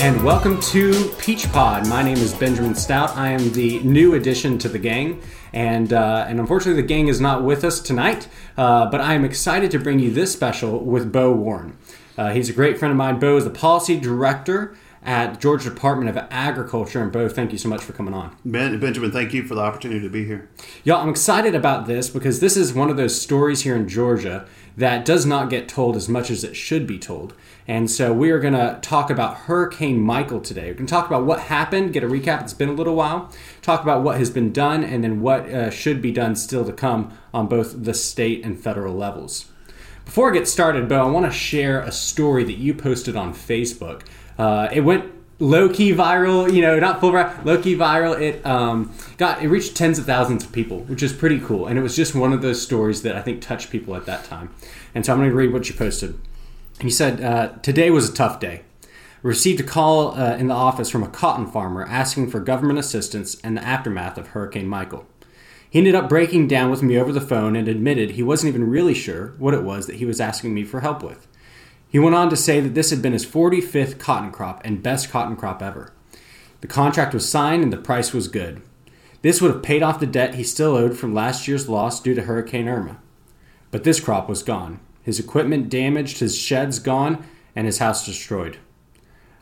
And welcome to Peach Pod. My name is Benjamin Stout. I am the new addition to the gang, and uh, and unfortunately the gang is not with us tonight. Uh, but I am excited to bring you this special with Bo Warren. Uh, he's a great friend of mine. Bo is the policy director at Georgia Department of Agriculture. And Bo, thank you so much for coming on. Ben, Benjamin, thank you for the opportunity to be here. Y'all, I'm excited about this because this is one of those stories here in Georgia that does not get told as much as it should be told. And so we are going to talk about Hurricane Michael today. We can talk about what happened, get a recap. It's been a little while. Talk about what has been done, and then what uh, should be done still to come on both the state and federal levels. Before I get started, Bo, I want to share a story that you posted on Facebook. Uh, it went low key viral, you know, not full viral, low key viral. It um, got it reached tens of thousands of people, which is pretty cool. And it was just one of those stories that I think touched people at that time. And so I'm going to read what you posted. He said, uh, Today was a tough day. Received a call uh, in the office from a cotton farmer asking for government assistance in the aftermath of Hurricane Michael. He ended up breaking down with me over the phone and admitted he wasn't even really sure what it was that he was asking me for help with. He went on to say that this had been his 45th cotton crop and best cotton crop ever. The contract was signed and the price was good. This would have paid off the debt he still owed from last year's loss due to Hurricane Irma. But this crop was gone his equipment damaged, his sheds gone, and his house destroyed.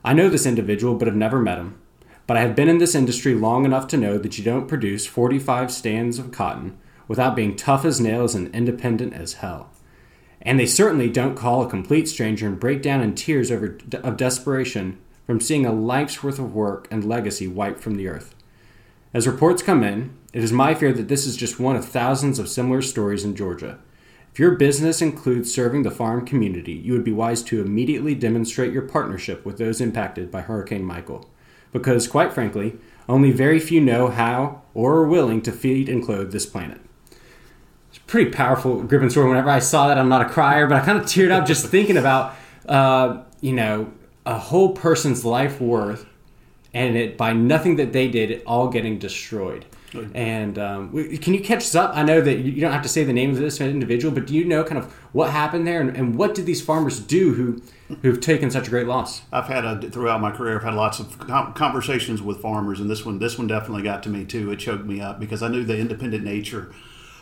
I know this individual, but have never met him. But I have been in this industry long enough to know that you don't produce 45 stands of cotton without being tough as nails and independent as hell. And they certainly don't call a complete stranger and break down in tears over, of desperation from seeing a life's worth of work and legacy wiped from the earth. As reports come in, it is my fear that this is just one of thousands of similar stories in Georgia if your business includes serving the farm community, you would be wise to immediately demonstrate your partnership with those impacted by Hurricane Michael. Because, quite frankly, only very few know how or are willing to feed and clothe this planet. It's a pretty powerful, gripping story. Whenever I saw that, I'm not a crier, but I kind of teared up just thinking about, uh, you know, a whole person's life worth and it by nothing that they did, it all getting destroyed. And um, can you catch us up? I know that you don't have to say the name of this individual, but do you know kind of what happened there and, and what did these farmers do who who've taken such a great loss? I've had a, throughout my career, I've had lots of conversations with farmers, and this one this one definitely got to me too. It choked me up because I knew the independent nature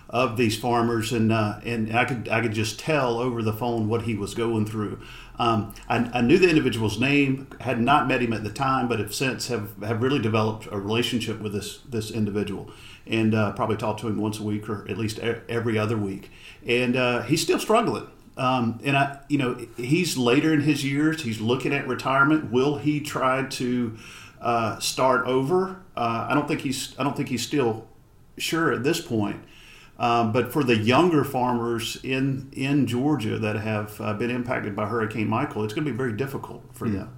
of these farmers, and uh, and I could I could just tell over the phone what he was going through. Um, I, I, knew the individual's name, had not met him at the time, but have since have, have really developed a relationship with this this individual, and uh, probably talked to him once a week or at least every other week, and uh, he's still struggling. Um, and I, you know, he's later in his years. He's looking at retirement. Will he try to uh, start over? Uh, I don't think he's. I don't think he's still sure at this point. Um, but for the younger farmers in in Georgia that have uh, been impacted by Hurricane Michael, it's going to be very difficult for mm-hmm. them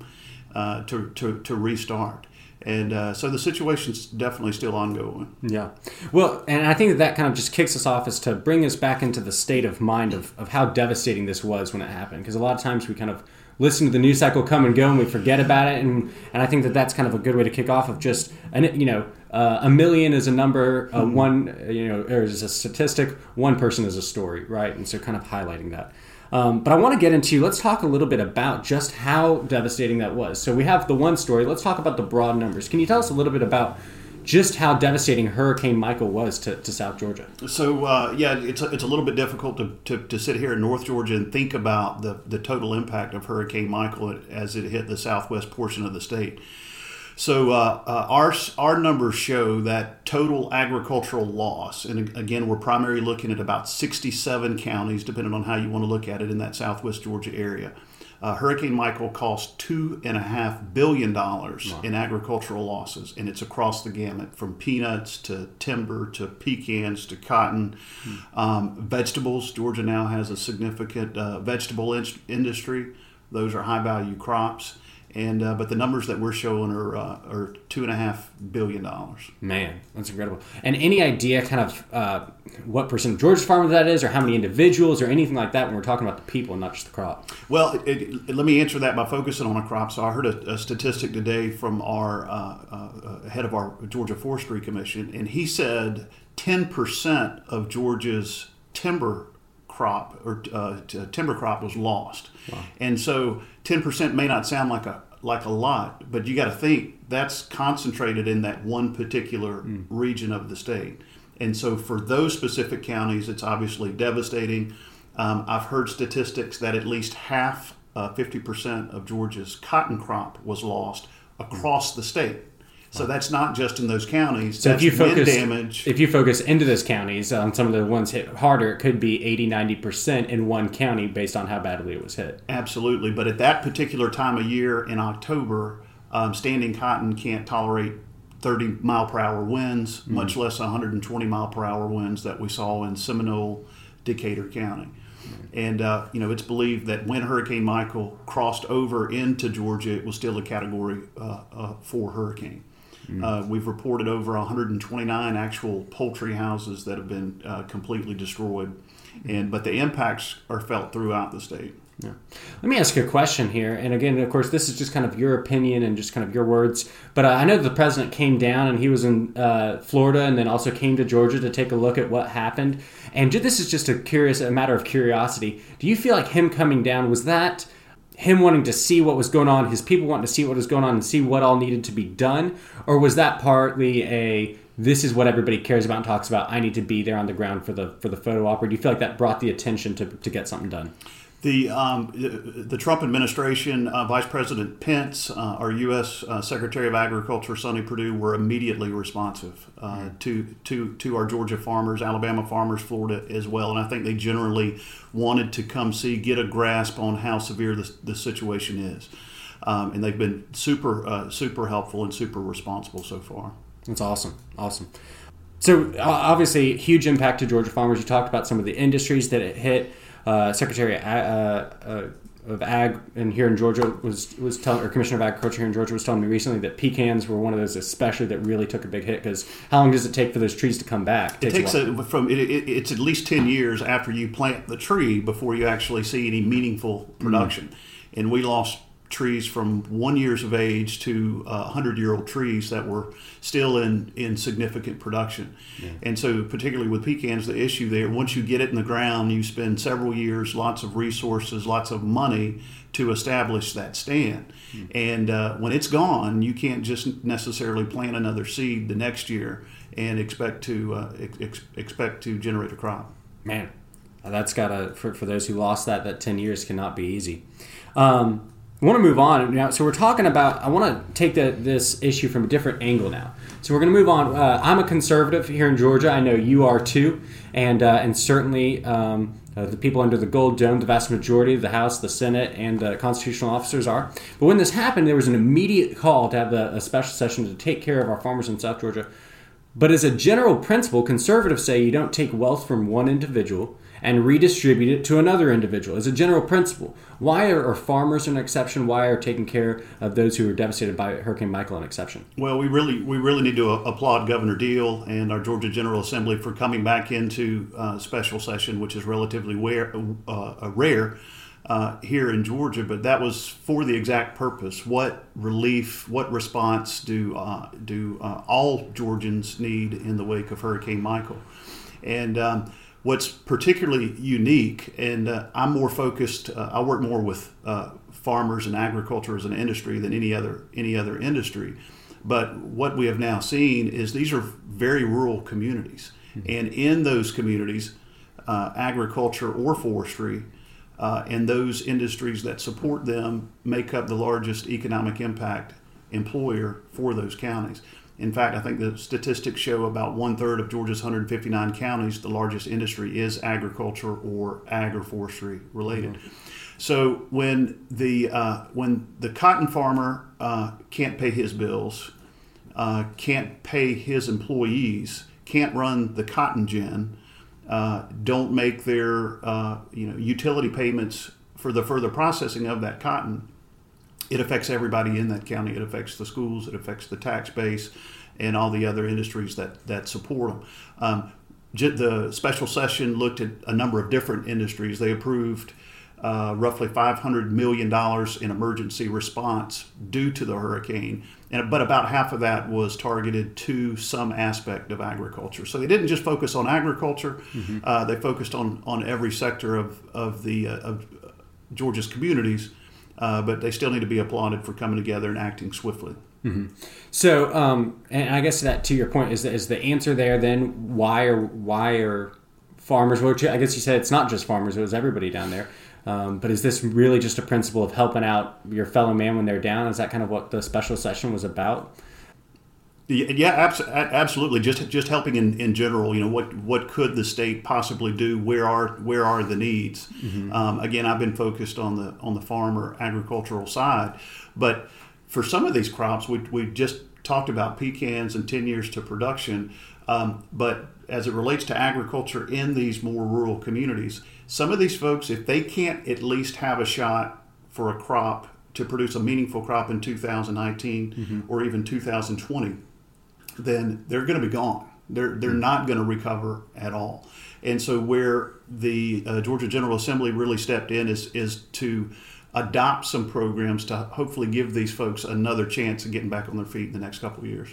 uh, to, to, to restart. And uh, so the situation's definitely still ongoing. Yeah. Well, and I think that, that kind of just kicks us off as to bring us back into the state of mind of, of how devastating this was when it happened. Because a lot of times we kind of listen to the news cycle come and go and we forget about it. And, and I think that that's kind of a good way to kick off of just, and you know, uh, a million is a number, uh, mm-hmm. one, you know, or is a statistic, one person is a story, right? And so kind of highlighting that. Um, but I want to get into, let's talk a little bit about just how devastating that was. So we have the one story. Let's talk about the broad numbers. Can you tell us a little bit about just how devastating Hurricane Michael was to, to South Georgia. So, uh, yeah, it's a, it's a little bit difficult to, to, to, sit here in North Georgia and think about the, the total impact of Hurricane Michael as it hit the southwest portion of the state. So uh, uh, our our numbers show that total agricultural loss, and again, we're primarily looking at about 67 counties, depending on how you want to look at it in that Southwest Georgia area. Uh, Hurricane Michael cost two and a half billion dollars wow. in agricultural losses, and it's across the gamut from peanuts to timber to pecans to cotton, hmm. um, vegetables. Georgia now has a significant uh, vegetable in- industry; those are high value crops and uh, but the numbers that we're showing are uh, are two and a half billion dollars. Man, that's incredible. And any idea, kind of, uh, what percent of Georgia's farmer that is, or how many individuals, or anything like that, when we're talking about the people, and not just the crop? Well, it, it, let me answer that by focusing on a crop. So I heard a, a statistic today from our uh, uh, head of our Georgia Forestry Commission, and he said ten percent of Georgia's timber crop or uh, timber crop was lost. Wow. And so 10% may not sound like a like a lot, but you got to think that's concentrated in that one particular mm. region of the state. And so for those specific counties, it's obviously devastating. Um, I've heard statistics that at least half, uh, 50% of Georgia's cotton crop was lost across mm. the state. So that's not just in those counties. So that's if you focus damage. if you focus into those counties, on um, some of the ones hit harder, it could be 80, 90 percent in one county based on how badly it was hit. Absolutely, but at that particular time of year in October, um, standing cotton can't tolerate 30 mile per hour winds, mm-hmm. much less 120 mile per hour winds that we saw in Seminole, Decatur County. And uh, you know, it's believed that when Hurricane Michael crossed over into Georgia, it was still a Category uh, uh, Four hurricane. Mm. Uh, we've reported over 129 actual poultry houses that have been uh, completely destroyed, and but the impacts are felt throughout the state. Yeah. Let me ask you a question here. And again, of course, this is just kind of your opinion and just kind of your words. But uh, I know the president came down and he was in uh, Florida and then also came to Georgia to take a look at what happened. And this is just a curious, a matter of curiosity. Do you feel like him coming down was that him wanting to see what was going on, his people wanting to see what was going on and see what all needed to be done? Or was that partly a this is what everybody cares about and talks about. I need to be there on the ground for the for the photo op. Or do you feel like that brought the attention to, to get something done? The, um, the Trump administration, uh, Vice President Pence, uh, our U.S. Uh, Secretary of Agriculture Sonny Perdue were immediately responsive mm-hmm. to, to to our Georgia farmers, Alabama farmers, Florida as well, and I think they generally wanted to come see, get a grasp on how severe the, the situation is, um, and they've been super uh, super helpful and super responsible so far. That's awesome, awesome. So obviously, huge impact to Georgia farmers. You talked about some of the industries that it hit uh, Secretary of, uh, uh, of Ag and here in Georgia was was telling, or Commissioner of Agriculture here in Georgia was telling me recently that pecans were one of those especially that really took a big hit because how long does it take for those trees to come back? It, it takes, a, from it, it, it's at least ten years after you plant the tree before you actually see any meaningful production, mm-hmm. and we lost trees from one years of age to uh, 100 year old trees that were still in, in significant production. Yeah. And so, particularly with pecans, the issue there, once you get it in the ground, you spend several years, lots of resources, lots of money to establish that stand. Mm. And uh, when it's gone, you can't just necessarily plant another seed the next year and expect to uh, ex- expect to generate a crop. Man, that's got to for, for those who lost that that 10 years cannot be easy. Um, I want to move on now. So we're talking about. I want to take the, this issue from a different angle now. So we're going to move on. Uh, I'm a conservative here in Georgia. I know you are too, and uh, and certainly um, uh, the people under the Gold Dome, the vast majority of the House, the Senate, and constitutional officers are. But when this happened, there was an immediate call to have a, a special session to take care of our farmers in South Georgia. But as a general principle, conservatives say you don't take wealth from one individual and redistribute it to another individual as a general principle. Why are, are, farmers an exception? Why are taking care of those who are devastated by Hurricane Michael an exception? Well, we really we really need to applaud Governor Deal and our Georgia General Assembly for coming back into uh, special session, which is relatively rare, uh, rare uh, here in Georgia. But that was for the exact purpose: what relief, what response do uh, do uh, all Georgians need in the wake of Hurricane Michael? And um, what's particularly unique, and uh, I'm more focused. Uh, I work more with uh, farmers and agriculture as an industry than any other any other industry. But what we have now seen is these are very rural communities, mm-hmm. and in those communities, uh, agriculture or forestry. Uh, and those industries that support them make up the largest economic impact employer for those counties. In fact, I think the statistics show about one third of Georgia's 159 counties, the largest industry is agriculture or agroforestry related. Mm-hmm. So when the uh, when the cotton farmer uh, can't pay his bills, uh, can't pay his employees, can't run the cotton gin, uh, don't make their uh, you know utility payments for the further processing of that cotton, it affects everybody in that county. It affects the schools, it affects the tax base, and all the other industries that, that support them. Um, the special session looked at a number of different industries. They approved uh, roughly $500 million in emergency response due to the hurricane, and, but about half of that was targeted to some aspect of agriculture. So they didn't just focus on agriculture; mm-hmm. uh, they focused on, on every sector of of the uh, of Georgia's communities. Uh, but they still need to be applauded for coming together and acting swiftly. Mm-hmm. So, um, and I guess that to your point is is the answer there then why are why are farmers? I guess you said it's not just farmers; it was everybody down there. Um, but is this really just a principle of helping out your fellow man when they're down? Is that kind of what the special session was about? Yeah, absolutely. Just just helping in, in general. You know, what what could the state possibly do? Where are where are the needs? Mm-hmm. Um, again, I've been focused on the on the farmer agricultural side, but for some of these crops, we we just talked about pecans and ten years to production. Um, but as it relates to agriculture in these more rural communities, some of these folks, if they can't at least have a shot for a crop to produce a meaningful crop in 2019 mm-hmm. or even 2020, then they're going to be gone. They're, they're mm-hmm. not going to recover at all. And so, where the uh, Georgia General Assembly really stepped in is, is to adopt some programs to hopefully give these folks another chance of getting back on their feet in the next couple of years.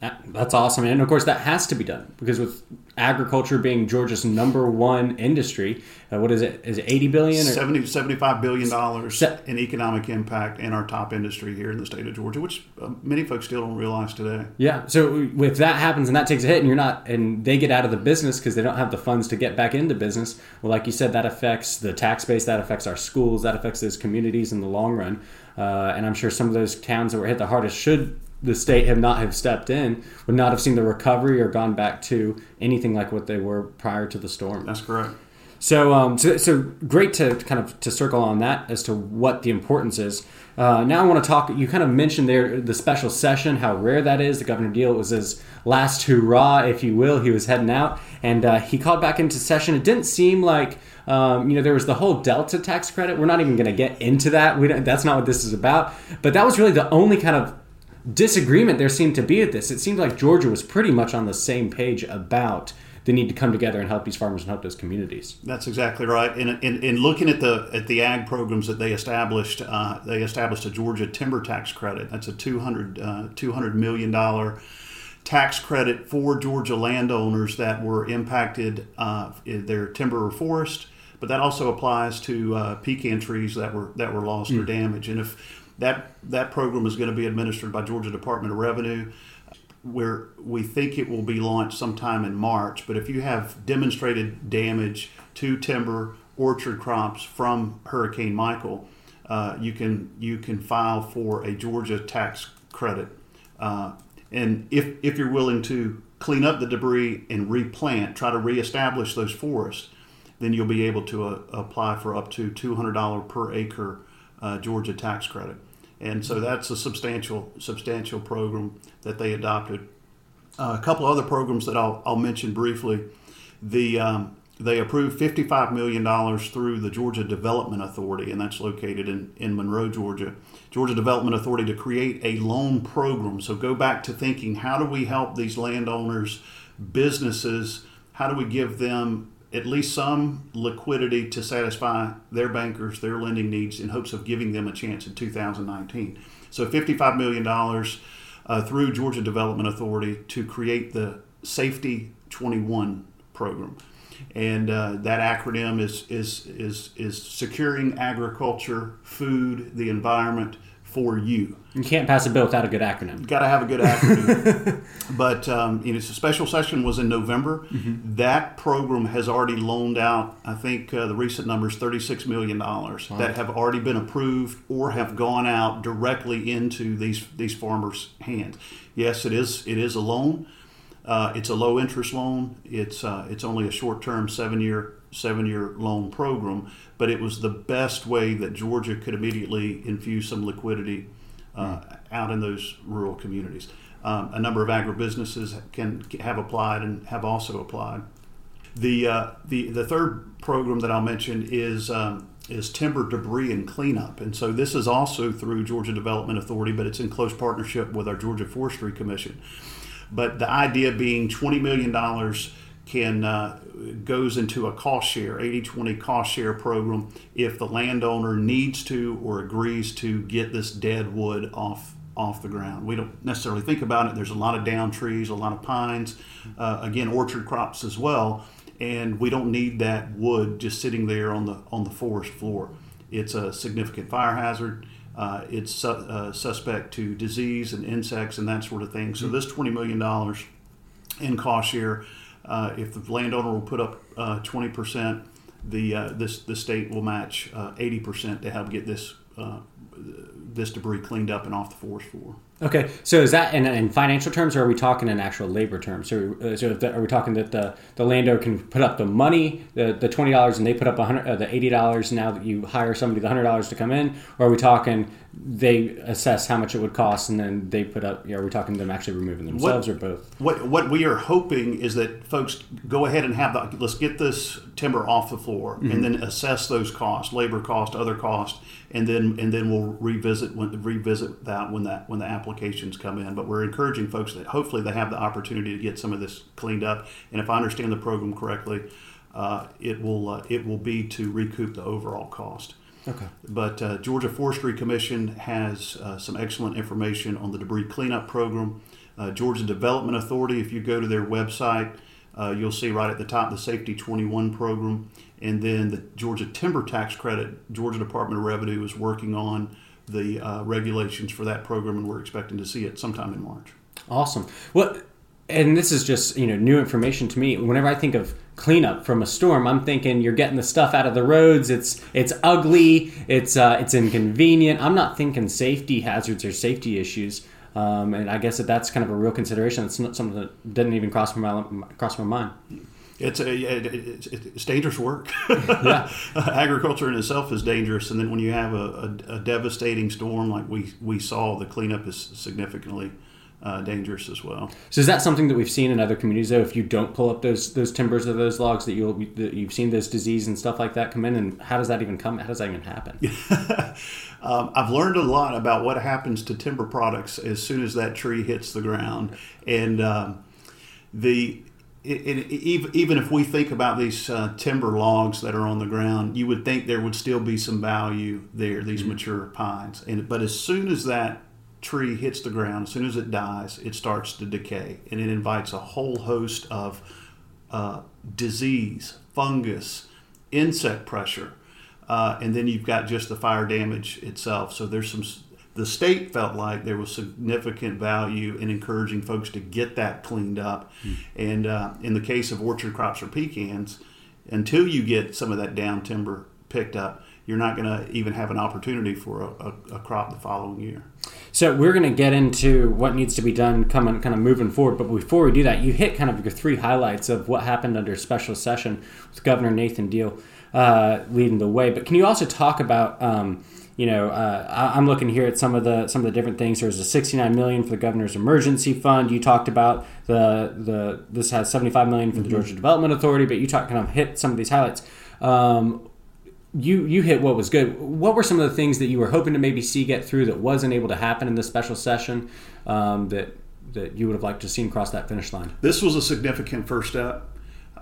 That's awesome, and of course that has to be done because with agriculture being Georgia's number one industry, uh, what is it? Is it eighty billion? Or? 70, 75 billion dollars Se- in economic impact in our top industry here in the state of Georgia, which uh, many folks still don't realize today. Yeah, so if that happens and that takes a hit, and you're not, and they get out of the business because they don't have the funds to get back into business, well, like you said, that affects the tax base, that affects our schools, that affects those communities in the long run. Uh, and I'm sure some of those towns that were hit the hardest should the state have not have stepped in would not have seen the recovery or gone back to anything like what they were prior to the storm. That's correct. So, um, so, so great to kind of to circle on that as to what the importance is. Uh, now I want to talk. You kind of mentioned there the special session, how rare that is. The Governor Deal was his last hurrah, if you will. He was heading out, and uh, he called back into session. It didn't seem like um, you know there was the whole Delta tax credit. We're not even going to get into that. We don't, that's not what this is about. But that was really the only kind of disagreement there seemed to be at this. It seemed like Georgia was pretty much on the same page about the need to come together and help these farmers and help those communities. That's exactly right. In, in, in looking at the at the ag programs that they established, uh, they established a Georgia timber tax credit. That's a 200, uh, $200 million tax credit for Georgia landowners that were impacted uh, in their timber or forest. But that also applies to uh, pecan trees that were that were lost mm. or damaged. And if that that program is going to be administered by Georgia Department of Revenue, where we think it will be launched sometime in March. But if you have demonstrated damage to timber orchard crops from Hurricane Michael, uh, you can you can file for a Georgia tax credit. Uh, and if if you're willing to clean up the debris and replant, try to reestablish those forests, then you'll be able to uh, apply for up to $200 per acre uh, Georgia tax credit. And so that's a substantial substantial program that they adopted. Uh, a couple other programs that I'll, I'll mention briefly. The um, they approved $55 million through the Georgia Development Authority, and that's located in, in Monroe, Georgia. Georgia Development Authority to create a loan program. So go back to thinking how do we help these landowners, businesses, how do we give them at least some liquidity to satisfy their bankers, their lending needs, in hopes of giving them a chance in 2019. So, $55 million uh, through Georgia Development Authority to create the Safety 21 program. And uh, that acronym is, is, is, is securing agriculture, food, the environment, for you. You can't pass a bill without a good acronym. Got to have a good acronym. but um, you know, so special session was in November. Mm-hmm. That program has already loaned out. I think uh, the recent numbers thirty six million dollars wow. that have already been approved or have gone out directly into these these farmers' hands. Yes, it is. It is a loan. Uh, it's a low interest loan. It's uh, it's only a short term seven year seven year loan program, but it was the best way that Georgia could immediately infuse some liquidity uh, mm. out in those rural communities. Um, a number of agribusinesses can have applied and have also applied. The, uh, the, the third program that I'll mention is um, is timber debris and cleanup. And so this is also through Georgia Development Authority, but it's in close partnership with our Georgia Forestry Commission. But the idea being $20 million can uh, goes into a cost share 80-20 cost share program if the landowner needs to or agrees to get this dead wood off off the ground. We don't necessarily think about it. There's a lot of down trees a lot of pines uh, again orchard crops as well and we don't need that wood just sitting there on the on the forest floor. It's a significant fire hazard. Uh, it's su- uh, suspect to disease and insects and that sort of thing. So this $20 million in cost share uh, if the landowner will put up uh, twenty percent, the uh, this the state will match eighty percent to help get this this debris cleaned up and off the forest floor. Okay, so is that in, in financial terms, or are we talking in actual labor terms? So, uh, so the, are we talking that the, the landowner can put up the money, the, the twenty dollars, and they put up uh, the eighty dollars now that you hire somebody the hundred dollars to come in, or are we talking they assess how much it would cost and then they put up? You know, are we talking to them actually removing themselves, what, or both? What what we are hoping is that folks go ahead and have the let's get this timber off the floor mm-hmm. and then assess those costs, labor cost, other costs, and then and then we'll revisit when, revisit that when that when the applications come in. But we're encouraging folks that hopefully they have the opportunity to get some of this cleaned up. And if I understand the program correctly, uh, it will uh, it will be to recoup the overall cost. Okay. But uh, Georgia Forestry Commission has uh, some excellent information on the debris cleanup program. Uh, Georgia Development Authority, if you go to their website, uh, you'll see right at the top the Safety 21 program. And then the Georgia Timber Tax Credit, Georgia Department of Revenue is working on the uh, regulations for that program, and we're expecting to see it sometime in March. Awesome. Well, and this is just you know new information to me. Whenever I think of cleanup from a storm, I'm thinking you're getting the stuff out of the roads. It's it's ugly. It's uh, it's inconvenient. I'm not thinking safety hazards or safety issues. Um, and I guess that that's kind of a real consideration. It's not something that didn't even cross my cross my mind. It's a it's, it's dangerous work. yeah. Agriculture in itself is dangerous, and then when you have a, a, a, devastating storm like we we saw, the cleanup is significantly uh, dangerous as well. So is that something that we've seen in other communities? Though, if you don't pull up those those timbers or those logs, that you'll that you've seen this disease and stuff like that come in, and how does that even come? How does that even happen? um, I've learned a lot about what happens to timber products as soon as that tree hits the ground, and um, the it, it, even if we think about these uh, timber logs that are on the ground, you would think there would still be some value there, these mm-hmm. mature pines. And but as soon as that tree hits the ground, as soon as it dies, it starts to decay, and it invites a whole host of uh, disease, fungus, insect pressure, uh, and then you've got just the fire damage itself. So there's some. The state felt like there was significant value in encouraging folks to get that cleaned up, mm. and uh, in the case of orchard crops or pecans, until you get some of that down timber picked up, you're not going to even have an opportunity for a, a, a, crop the following year. So we're going to get into what needs to be done coming kind of moving forward. But before we do that, you hit kind of your three highlights of what happened under special session with Governor Nathan Deal uh, leading the way. But can you also talk about um, you know, uh, I'm looking here at some of the some of the different things. There's a 69 million for the governor's emergency fund. You talked about the the this has 75 million for the mm-hmm. Georgia Development Authority, but you talked kind of hit some of these highlights. Um, you you hit what was good. What were some of the things that you were hoping to maybe see get through that wasn't able to happen in this special session um, that that you would have liked to seen cross that finish line? This was a significant first step.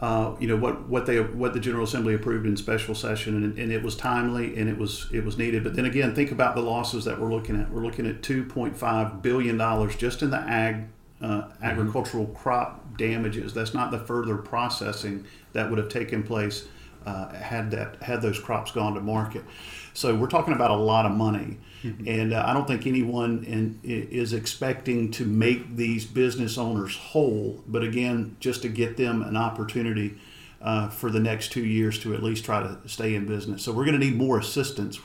Uh, you know what what they what the General Assembly approved in special session, and, and, it was timely and it was it was needed. But then again, think about the losses that we're looking at. We're looking at two point five billion dollars just in the ag uh, mm-hmm. agricultural crop damages. That's not the further processing that would have taken place uh, had that had those crops gone to market. So we're talking about a lot of money, mm-hmm. and uh, I don't think anyone in, is expecting to make these business owners whole. But again, just to get them an opportunity uh, for the next two years to at least try to stay in business. So we're going to need more assistance.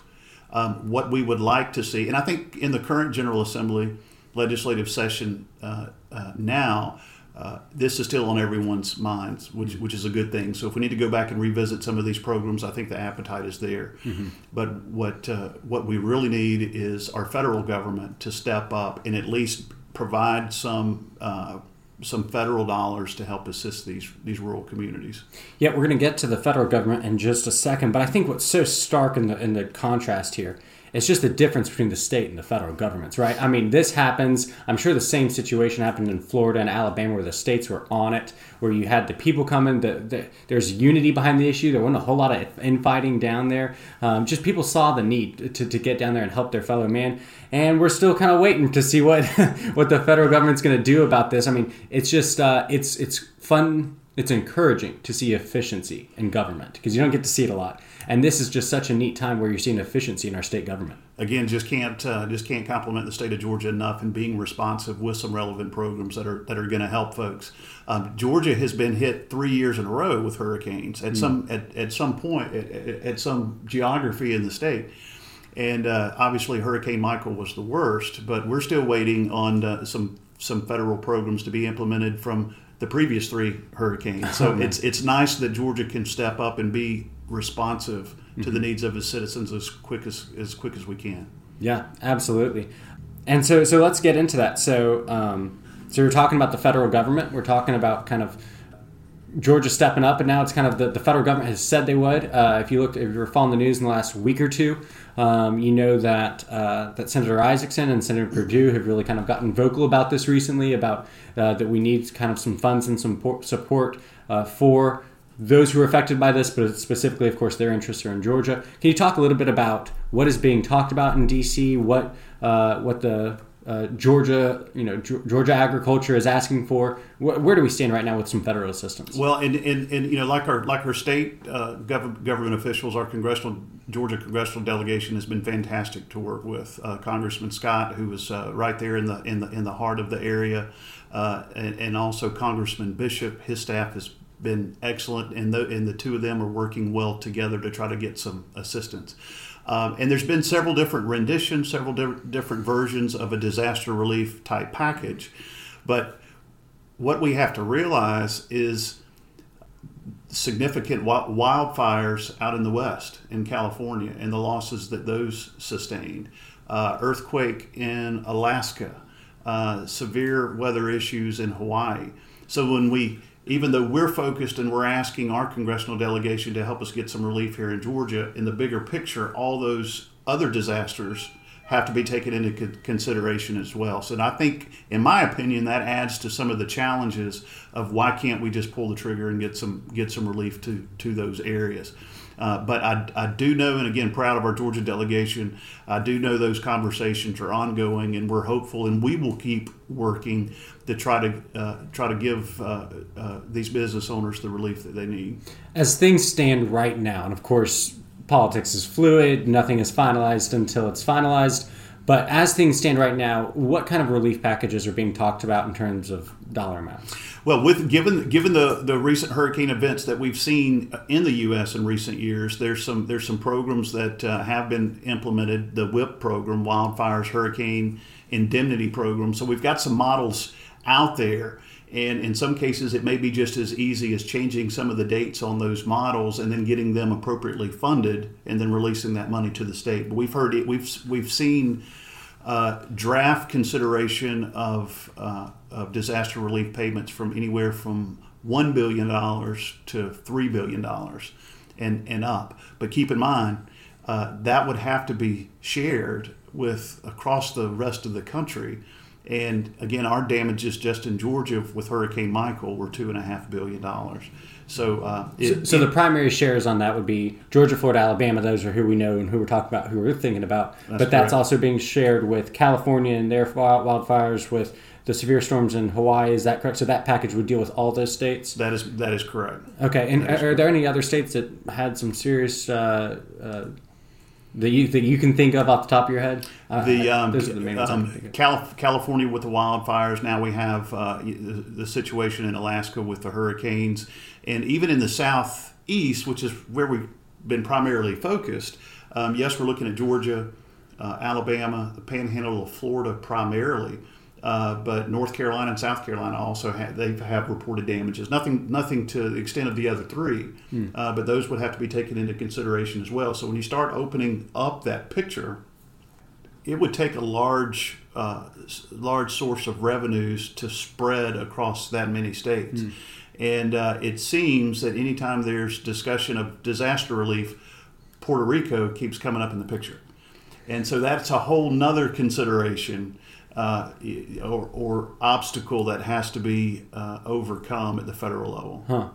Um, what we would like to see, and I think in the current General Assembly legislative session uh, uh, now uh, this is still on everyone's minds, which, which is a good thing. So if we need to go back and revisit some of these programs, I think the appetite is there. Mm-hmm. But what uh, what we really need is our federal government to step up and at least provide some uh, some federal dollars to help assist these these rural communities. Yeah, we're going to get to the federal government in just a second, but I think what's so stark in the in the contrast here it's just the difference between the state and the federal governments, right? I mean, this happens. I'm sure the same situation happened in Florida and Alabama, where the states were on it, where you had the people coming. The, the, there's unity behind the issue. There wasn't a whole lot of infighting down there. Um, just people saw the need to, to get down there and help their fellow man. And we're still kind of waiting to see what what the federal government's going to do about this. I mean, it's just uh, it's it's fun. It's encouraging to see efficiency in government because you don't get to see it a lot. And this is just such a neat time where you're seeing efficiency in our state government. Again, just can't uh, just can't compliment the state of Georgia enough in being responsive with some relevant programs that are that are going to help folks. Um, Georgia has been hit three years in a row with hurricanes at mm. some at, at some point at, at, some geography in the state. And uh, obviously, Hurricane Michael was the worst, but we're still waiting on uh, some some federal programs to be implemented from the previous three hurricanes. So oh, it's it's nice that Georgia can step up and be responsive mm-hmm. to the mm-hmm. needs of its citizens as quick as as quick as we can. Yeah, absolutely. And so so let's get into that. So um, so we're talking about the federal government. We're talking about kind of Georgia stepping up, and now it's kind of the, the federal government has said they would. Uh, if you looked, if you were following the news in the last week or two, um, you know that uh, that Senator Isakson and Senator Perdue have really kind of gotten vocal about this recently, about uh, that we need kind of some funds and some support uh, for those who are affected by this, but specifically, of course, their interests are in Georgia. Can you talk a little bit about what is being talked about in D.C., what uh, what the uh, Georgia, you know, Georgia agriculture is asking for? Where, where, do we stand right now with some federal assistance? Well, and, and, and you know, like our like our state uh, government, government officials, our congressional Georgia congressional delegation has been fantastic to work with. Uh, Congressman Scott, who was uh, right there in the in the in the heart of the area, uh, and, and also Congressman Bishop, his staff has been excellent, and the and the two of them are working well together to try to get some assistance. Um, and there's been several different renditions, several di- different versions of a disaster relief type package, but what we have to realize is significant wildfires out in the west in California and the losses that those sustained, uh, earthquake in Alaska, uh, severe weather issues in Hawaii. So when we even though we're focused and we're asking our congressional delegation to help us get some relief here in Georgia, in the bigger picture, all those other disasters have to be taken into consideration as well. So I think, in my opinion, that adds to some of the challenges of why can't we just pull the trigger and get some get some relief to to those areas. Uh, but I, I do know, and again, proud of our Georgia delegation. I do know those conversations are ongoing, and we're hopeful, and we will keep working to try to uh, try to give uh, uh, these business owners the relief that they need. As things stand right now, and of course, politics is fluid. Nothing is finalized until it's finalized. But as things stand right now, what kind of relief packages are being talked about in terms of dollar amounts? Well, with given given the, the recent hurricane events that we've seen in the U.S. in recent years, there's some there's some programs that uh, have been implemented. The WHIP program, Wildfires Hurricane Indemnity Program. So we've got some models out there. And in some cases, it may be just as easy as changing some of the dates on those models and then getting them appropriately funded and then releasing that money to the state. But we've heard it, we've, we've seen uh, draft consideration of, uh, of disaster relief payments from anywhere from $1 billion to $3 billion and, and up. But keep in mind, uh, that would have to be shared with across the rest of the country and again, our damages just in Georgia with Hurricane Michael were two and a half billion dollars. So, uh, it, so, so, the primary shares on that would be Georgia, Florida, Alabama. Those are who we know and who we're talking about, who we're thinking about. That's but that's also being shared with California and their wildfires, with the severe storms in Hawaii. Is that correct? So that package would deal with all those states. That is that is correct. Okay, and are, are, there any other states that had some serious uh, uh, that you that you can think of off the top of your head? Uh, the um, those are the main um, Calif- California with the wildfires. Now we have uh, the situation in Alaska with the hurricanes, and even in the southeast, which is where we've been primarily focused. Um, yes, we're looking at Georgia, uh, Alabama, the Panhandle of Florida primarily. Uh, but North Carolina and South Carolina also have they have reported damages. Nothing nothing to the extent of the other three, hmm. uh, but those would have to be taken into consideration as well. So when you start opening up that picture, it would take a large uh, large source of revenues to spread across that many states. Mm. And uh, it seems that anytime there's discussion of disaster relief, Puerto Rico keeps coming up in the picture. And so that's a whole nother consideration uh, or, or, obstacle that has to be uh, overcome at the federal level. Huh.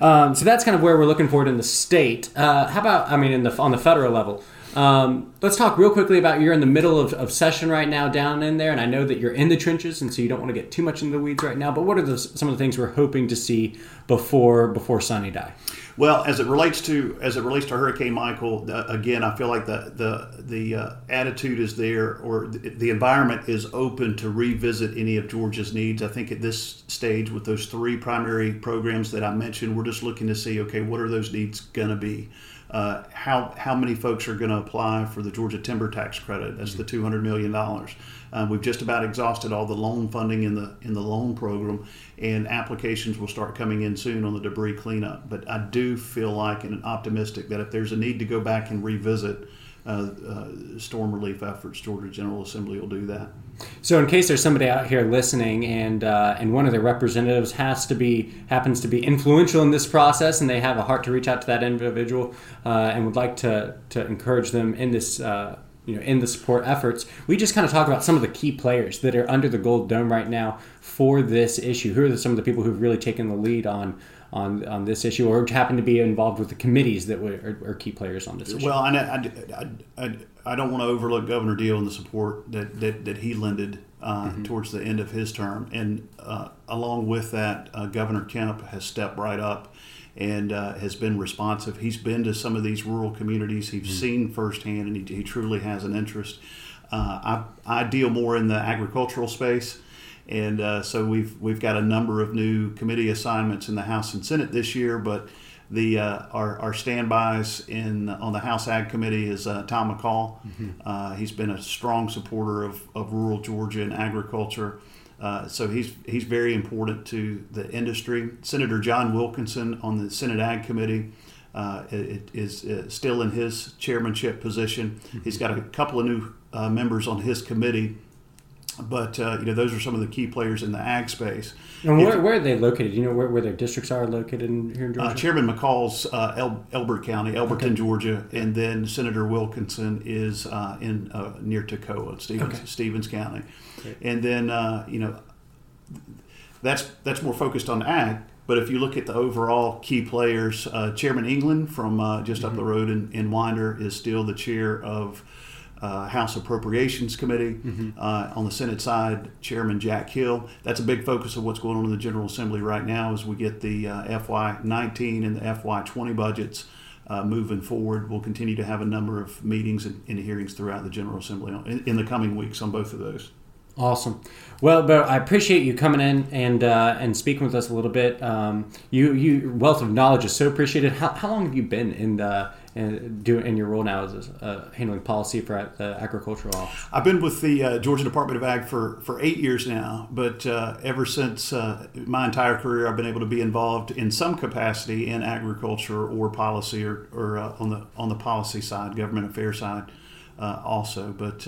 Um, so that's kind of where we're looking for it in the state. Uh, how about, I mean, the on the federal level? Um, let's talk real quickly about you're in the middle of, of, session right now down in there, and I know that you're in the trenches, and so you don't want to get too much into the weeds right now. But what are the, some of the things we're hoping to see before before sine die? Well, as it relates to as it relates to Hurricane Michael, uh, again, I feel like the the the uh, attitude is there, or the, the, environment is open to revisit any of Georgia's needs. I think at this stage, with those three primary programs that I mentioned, we're just looking to see, okay, what are those needs going to be? Uh, how how many folks are going to apply for the Georgia Timber Tax Credit? That's mm-hmm. the two hundred million dollars. Uh, we've just about exhausted all the loan funding in the in the loan program, and applications will start coming in soon on the debris cleanup. But I do feel like and optimistic that if there's a need to go back and revisit uh, uh, storm relief efforts, Georgia General Assembly will do that. So, in case there's somebody out here listening, and uh, and one of their representatives has to be happens to be influential in this process, and they have a heart to reach out to that individual, uh, and would like to to encourage them in this. Uh, you know, in the support efforts, we just kind of talk about some of the key players that are under the gold dome right now for this issue. Who are some of the people who've really taken the lead on on, on this issue or happen to be involved with the committees that are, are key players on this issue? Well, I, I, I, I, don't want to overlook Governor Deal and the support that, that, that he lended uh, mm-hmm. towards the end of his term. And uh, along with that, uh, Governor Kemp has stepped right up and uh, has been responsive. He's been to some of these rural communities, he's mm-hmm. seen firsthand, and he, he, truly has an interest. Uh, I, I deal more in the agricultural space. And uh, so we've we've got a number of new committee assignments in the House and Senate this year, but the uh, our, our standbys in on the House Ag Committee is uh, Tom McCall. Mm-hmm. Uh, he's been a strong supporter of, of rural Georgia and agriculture. Uh, so he's he's very important to the industry. Senator John Wilkinson on the Senate Ag Committee uh, is, is still in his chairmanship position. Mm-hmm. He's got a couple of new members on his committee but uh, you know those are some of the key players in the ag space. And where, if, where are they located? You know where, where their districts are located in, here in Georgia. Uh, Chairman McCall's uh, El, Elbert County, Elberton, okay. Georgia, and then Senator Wilkinson is uh, in uh, near Toccoa, Stephens, okay. Stephens County, Great. and then uh, you know that's that's more focused on ag. But if you look at the overall key players, Chairman England from just mm-hmm. up the road in, in Winder is still the chair of uh, House Appropriations Committee. Mm-hmm. Uh, on the Senate side, Chairman Jack Hill. That's a big focus of what's going on in the General Assembly right now as we get the uh, FY19 and the FY20 budgets. Uh, moving forward, we'll continue to have a number of meetings and, and hearings throughout the General Assembly in, in the coming weeks on both of those. Awesome. Well, but I appreciate you coming in and uh, and speaking with us a little bit. Um, you you wealth of knowledge is so appreciated. How, how long have you been in the in, do, in your role now as uh, handling policy for the agricultural office? I've been with the uh, Georgia Department of Ag for, for eight years now, but uh, ever since uh, my entire career, I've been able to be involved in some capacity in agriculture or policy or, or uh, on the on the policy side, government affairs side, uh, also. But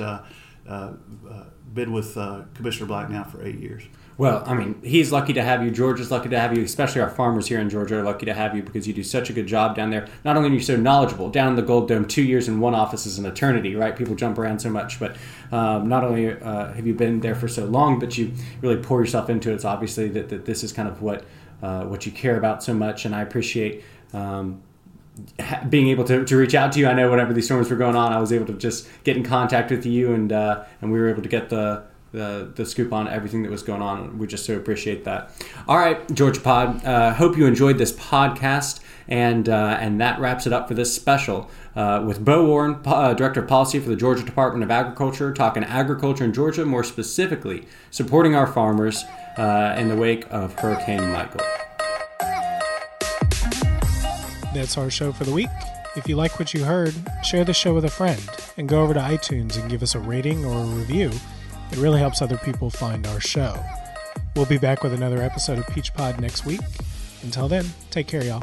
been with Commissioner Black now for eight years. Well, I mean, he's lucky to have you. Georgia's lucky to have you. Especially our farmers here in Georgia are lucky to have you because you do such a good job down there. Not only are you so knowledgeable, down in the Gold Dome, two years in one office is an eternity, right? People jump around so much, but um, not only uh, have you been there for so long, but you really pour yourself into it. It's obviously that, that this is kind of what uh, what you care about so much, and I appreciate. Um, being able to, to reach out to you. I know whenever these storms were going on, I was able to just get in contact with you, and uh, and we were able to get the, the scoop on everything that was going on. We just so appreciate that. All right, Georgia Pod. Uh, hope you enjoyed this podcast, and uh, and that wraps it up for this special. Uh, with Bo Warren, uh, Director of Policy for the Georgia Department of Agriculture, talking agriculture in Georgia, more specifically supporting our farmers uh, in the wake of Hurricane Michael. That's our show for the week. If you like what you heard, share the show with a friend and go over to iTunes and give us a rating or a review. It really helps other people find our show. We'll be back with another episode of Peach Pod next week. Until then, take care, y'all.